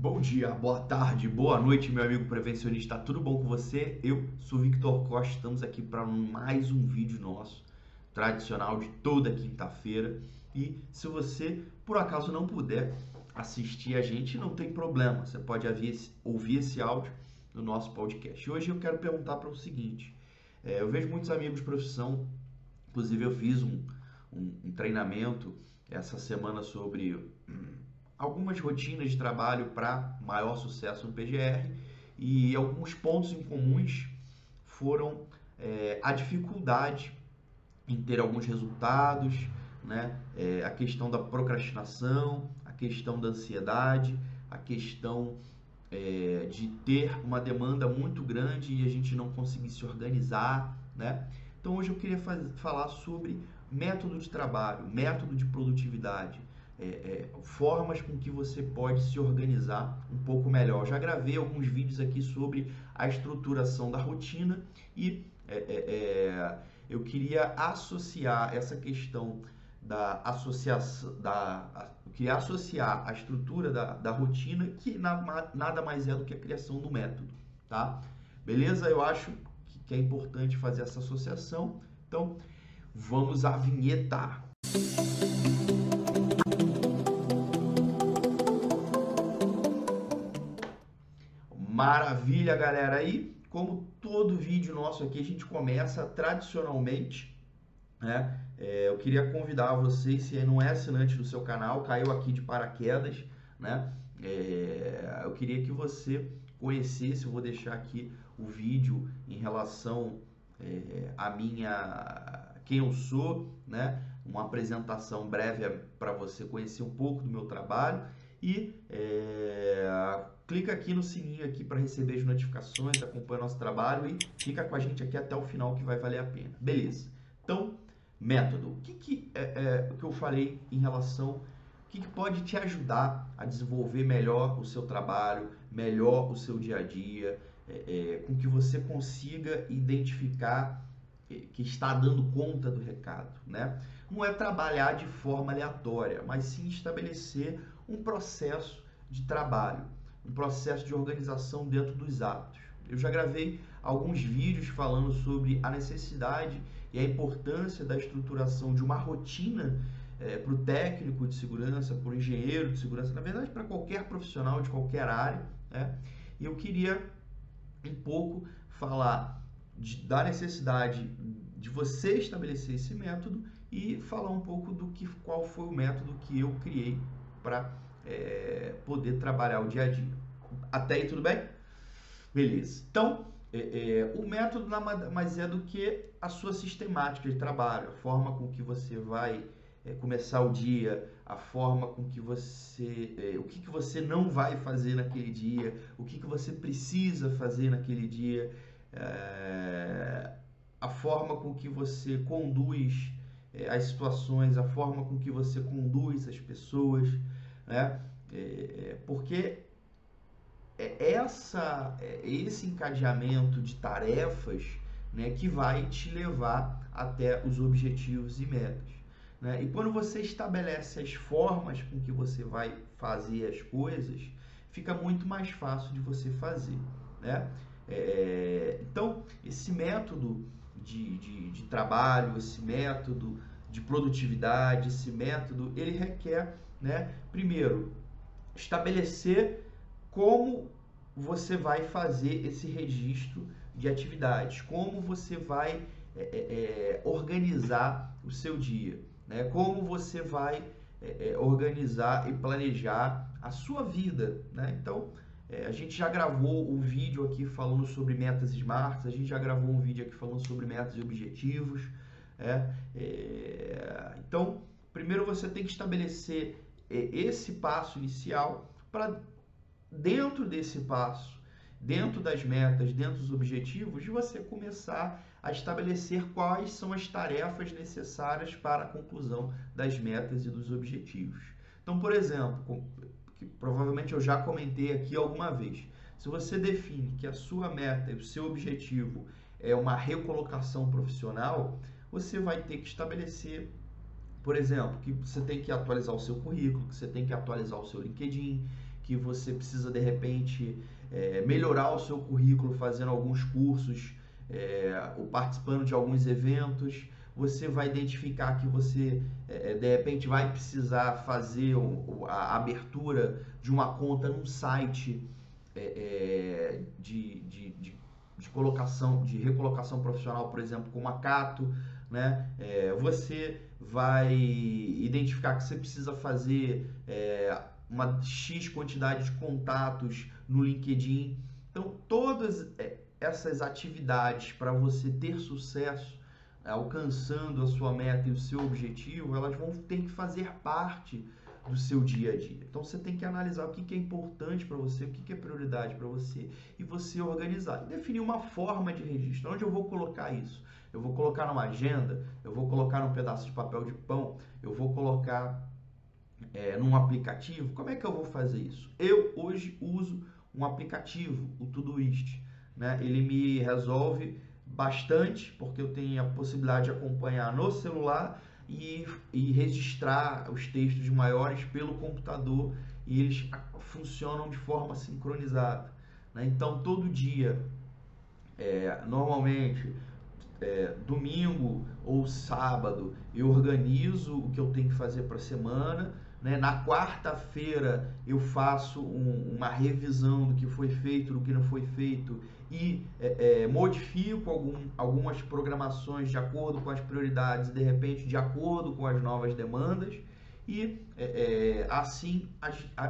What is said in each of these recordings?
Bom dia, boa tarde, boa noite, meu amigo prevencionista. Tudo bom com você? Eu sou Victor Costa. Estamos aqui para mais um vídeo nosso tradicional de toda quinta-feira. E se você por acaso não puder assistir a gente, não tem problema. Você pode ouvir esse áudio no nosso podcast. Hoje eu quero perguntar para o seguinte: é, eu vejo muitos amigos de profissão, inclusive eu fiz um, um, um treinamento essa semana sobre algumas rotinas de trabalho para maior sucesso no PGR e alguns pontos em comuns foram é, a dificuldade em ter alguns resultados, né? É, a questão da procrastinação, a questão da ansiedade, a questão é, de ter uma demanda muito grande e a gente não conseguir se organizar, né? Então hoje eu queria falar sobre método de trabalho, método de produtividade, é, é, formas com que você pode se organizar um pouco melhor. Já gravei alguns vídeos aqui sobre a estruturação da rotina e é, é, é eu queria associar essa questão da associação da eu queria associar a estrutura da, da rotina que na, nada mais é do que a criação do método, tá? Beleza? Eu acho que, que é importante fazer essa associação. Então, vamos à vinheta. Música Maravilha, galera! Aí, como todo vídeo nosso aqui, a gente começa tradicionalmente, né? É, eu queria convidar vocês, se não é assinante do seu canal, caiu aqui de paraquedas, né? É, eu queria que você conhecesse, eu vou deixar aqui o vídeo em relação é, a minha quem eu sou, né? Uma apresentação breve para você conhecer um pouco do meu trabalho e é, clica aqui no sininho aqui para receber as notificações, acompanha nosso trabalho e fica com a gente aqui até o final que vai valer a pena. Beleza? Então, método. O que, que é, é o que eu falei em relação o que, que pode te ajudar a desenvolver melhor o seu trabalho, melhor o seu dia a dia, é, é, com que você consiga identificar é, que está dando conta do recado, né? Não é trabalhar de forma aleatória, mas sim estabelecer um processo de trabalho um processo de organização dentro dos atos. Eu já gravei alguns vídeos falando sobre a necessidade e a importância da estruturação de uma rotina é, para o técnico de segurança, para o engenheiro de segurança, na verdade para qualquer profissional de qualquer área. Né? E eu queria um pouco falar de, da necessidade de você estabelecer esse método e falar um pouco do que qual foi o método que eu criei para é, poder trabalhar o dia a dia. Até aí tudo bem? Beleza. Então, é, é, o método nada mais é do que a sua sistemática de trabalho, a forma com que você vai é, começar o dia, a forma com que você, é, o que, que você não vai fazer naquele dia, o que, que você precisa fazer naquele dia, é, a forma com que você conduz é, as situações, a forma com que você conduz as pessoas né? É, é, porque é essa, é esse encadeamento de tarefas né, que vai te levar até os objetivos e metas. Né? E quando você estabelece as formas com que você vai fazer as coisas, fica muito mais fácil de você fazer. Né? É, então, esse método de, de, de trabalho, esse método de produtividade, esse método, ele requer né? Primeiro, estabelecer como você vai fazer esse registro de atividades, como você vai é, é, é organizar o seu dia, né? como você vai é, é, organizar e planejar a sua vida. Né? Então, é, a gente já gravou um vídeo aqui falando sobre metas SMART, a gente já gravou um vídeo aqui falando sobre metas e objetivos. então, primeiro você tem que estabelecer esse passo inicial para dentro desse passo, dentro das metas, dentro dos objetivos, você começar a estabelecer quais são as tarefas necessárias para a conclusão das metas e dos objetivos. Então, por exemplo, provavelmente eu já comentei aqui alguma vez, se você define que a sua meta e o seu objetivo é uma recolocação profissional, você vai ter que estabelecer por exemplo, que você tem que atualizar o seu currículo, que você tem que atualizar o seu LinkedIn, que você precisa de repente é, melhorar o seu currículo fazendo alguns cursos é, ou participando de alguns eventos. Você vai identificar que você é, de repente vai precisar fazer a abertura de uma conta num site é, é, de, de, de, de, colocação, de recolocação profissional, por exemplo, como a Cato, né? É, você vai identificar que você precisa fazer é, uma X quantidade de contatos no LinkedIn. Então, todas é, essas atividades para você ter sucesso alcançando a sua meta e o seu objetivo, elas vão ter que fazer parte do seu dia a dia. Então você tem que analisar o que, é importante para você, o que, que é prioridade para você e você organizar. E definir uma forma de registro. Onde eu vou colocar isso? Eu vou colocar numa agenda, eu vou colocar num pedaço de papel de pão, eu vou colocar é, num aplicativo. Como é que eu vou fazer isso? Eu hoje uso um aplicativo, o Todoist. Né? Ele me resolve bastante, porque eu tenho a possibilidade de acompanhar no celular e, e registrar os textos maiores pelo computador e eles funcionam de forma sincronizada. Né? Então, todo dia, é, normalmente, é, domingo ou sábado, eu organizo o que eu tenho que fazer para a semana. Né? Na quarta-feira, eu faço um, uma revisão do que foi feito, do que não foi feito e é, é, modifico algum, algumas programações de acordo com as prioridades, de repente de acordo com as novas demandas e é, é assim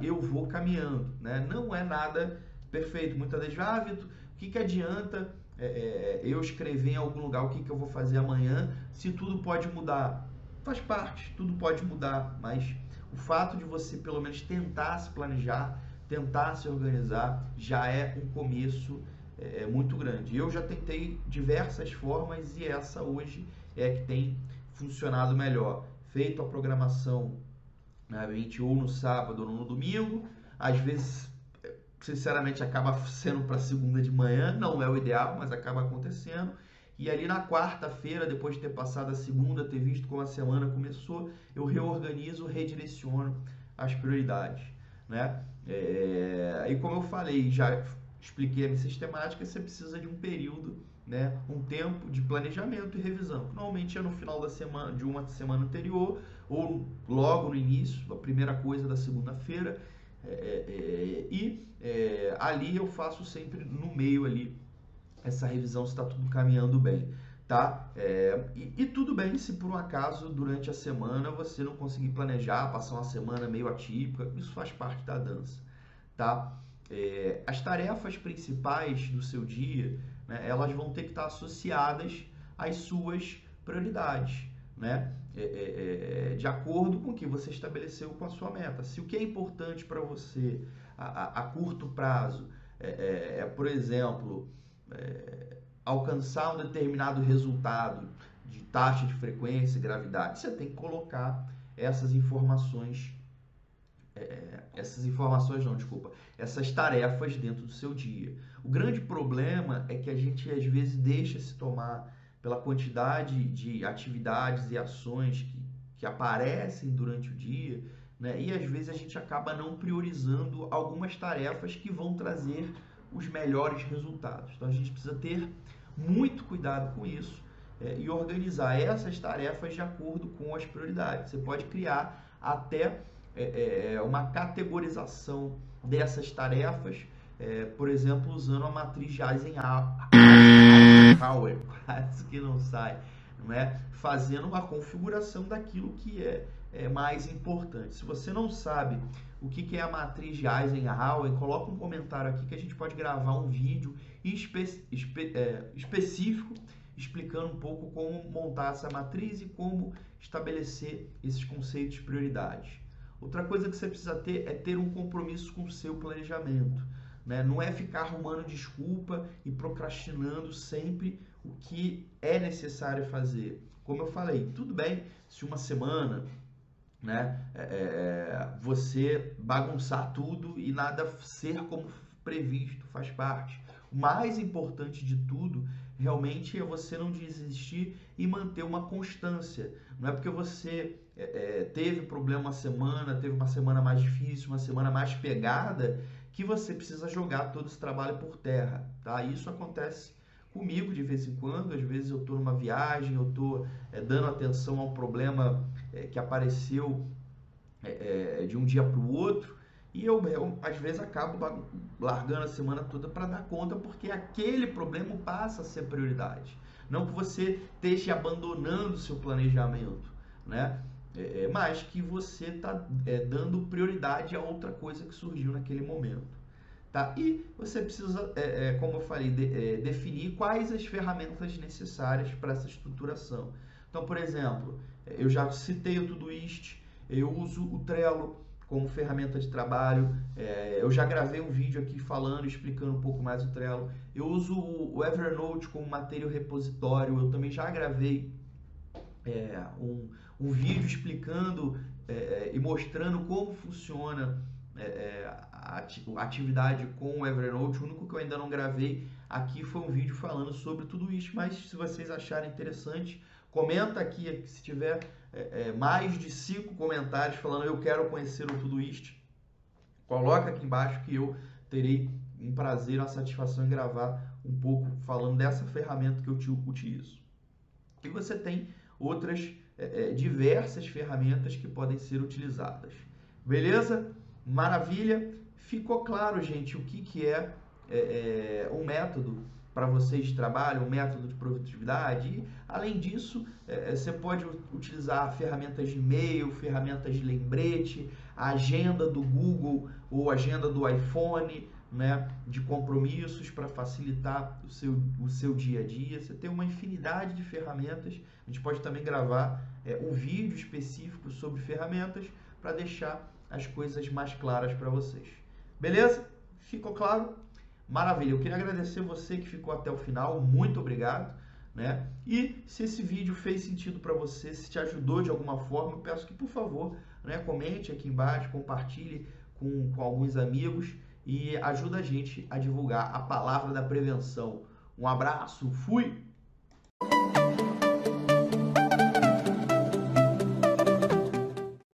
eu vou caminhando, né? Não é nada perfeito. Muitas vezes, ah, Vitor, o que, que adianta é, é, eu escrever em algum lugar o que, que eu vou fazer amanhã se tudo pode mudar? Faz parte, tudo pode mudar, mas o fato de você pelo menos tentar se planejar, tentar se organizar, já é um começo é, é muito grande. Eu já tentei diversas formas e essa hoje é a que tem funcionado melhor. Feito a programação né, ou no sábado ou no domingo, às vezes, sinceramente, acaba sendo para segunda de manhã, não é o ideal, mas acaba acontecendo. E ali na quarta-feira, depois de ter passado a segunda, ter visto como a semana começou, eu reorganizo, redireciono as prioridades, né? É, e como eu falei, já expliquei a minha sistemática, você precisa de um período, né, um tempo de planejamento e revisão. Normalmente é no final da semana, de uma semana anterior ou logo no início, a primeira coisa da segunda-feira, é, é, é e é, ali eu faço sempre no meio ali essa revisão se está tudo caminhando bem, tá? É, e, e, tudo bem se por um acaso durante a semana você não conseguir planejar, passar uma semana meio atípica, isso faz parte da dança, tá? É, as tarefas principais do seu dia, né, elas vão ter que estar associadas às suas prioridades, né? É, é, é de acordo com o que você estabeleceu com a sua meta. Se o que é importante para você a, a, a, curto prazo é, é, é por exemplo, alcançar um determinado resultado de taxa de frequência e gravidade, você tem que colocar essas informações é, essas informações, não, desculpa, essas tarefas dentro do seu dia. O grande problema é que a gente às vezes deixa se tomar pela quantidade de atividades e ações que, que aparecem durante o dia, né? e às vezes a gente acaba não priorizando algumas tarefas que vão trazer os melhores resultados. Então a gente precisa ter muito cuidado com isso é, e organizar essas tarefas de acordo com as prioridades. Você pode criar até é, é, é, uma categorização dessas tarefas, por exemplo, usando a matriz de Eisenhower, quase que não sai, não é? fazendo uma configuração daquilo que é, é mais importante. Se você não sabe o que, é a matriz de Eisenhower, coloca um comentário aqui que a gente pode gravar um vídeo espe espe é, específico explicando um pouco como montar essa matriz e como estabelecer esses conceitos de prioridades. Outra coisa que você precisa ter é ter um compromisso com o seu planejamento. Né? Não é ficar arrumando desculpa e procrastinando sempre o que é necessário fazer. Como eu falei, tudo bem se uma semana né, é, é, é você bagunçar tudo e nada ser como previsto, faz parte. O mais importante de tudo realmente é você não desistir e manter uma constância. Não é porque você é, é, teve problema uma semana, teve uma semana mais difícil, uma semana mais pegada, que você precisa jogar todo esse trabalho por terra, tá? Isso acontece comigo de vez em quando, às vezes eu estou numa viagem, eu estou é, dando atenção a um problema é, que apareceu é, de um dia para o outro, e eu, eu, às vezes acabo largando a semana toda para dar conta, porque aquele problema passa a ser prioridade. Não que você esteja abandonando o seu planejamento, né? É, é, mas que você está é, dando prioridade a outra coisa que surgiu naquele momento. Tá? E você precisa, é, é como eu falei, de, é, definir quais as ferramentas necessárias para essa estruturação. Então, por exemplo, eu já citei o Todoist, eu uso o Trello como ferramenta de trabalho. Eu já gravei um vídeo aqui falando, explicando um pouco mais o Trello. Eu uso o Evernote como material repositório. Eu também já gravei é, um, um vídeo explicando é, é e mostrando como funciona é, é, a atividade com o Evernote. O único que eu ainda não gravei aqui foi um vídeo falando sobre tudo isso. Mas se vocês acharem interessante, comenta aqui se tiver mais de cinco comentários falando eu quero conhecer o Todoist, coloca aqui embaixo que eu terei um prazer, uma satisfação em gravar um pouco falando dessa ferramenta que eu utilizo. E você tem outras é, é, diversas ferramentas que podem ser utilizadas. Beleza? Maravilha? Ficou claro, gente, o que, que é, é, é um método para vocês de trabalho, um método de produtividade. E, além disso, é, é, você pode utilizar ferramentas de e-mail, ferramentas de lembrete, a agenda do Google ou agenda do iPhone, né, de compromissos para facilitar o seu, o seu dia a dia. Você tem uma infinidade de ferramentas. A gente pode também gravar é, um vídeo específico sobre ferramentas para deixar as coisas mais claras para vocês. Beleza? Ficou claro? Maravilha, eu queria agradecer você que ficou até o final, muito obrigado. Né? E se esse vídeo fez sentido para você, se te ajudou de alguma forma, eu peço que, por favor, né, comente aqui embaixo, compartilhe com, com alguns amigos e ajuda a gente a divulgar a palavra da prevenção. Um abraço, fui!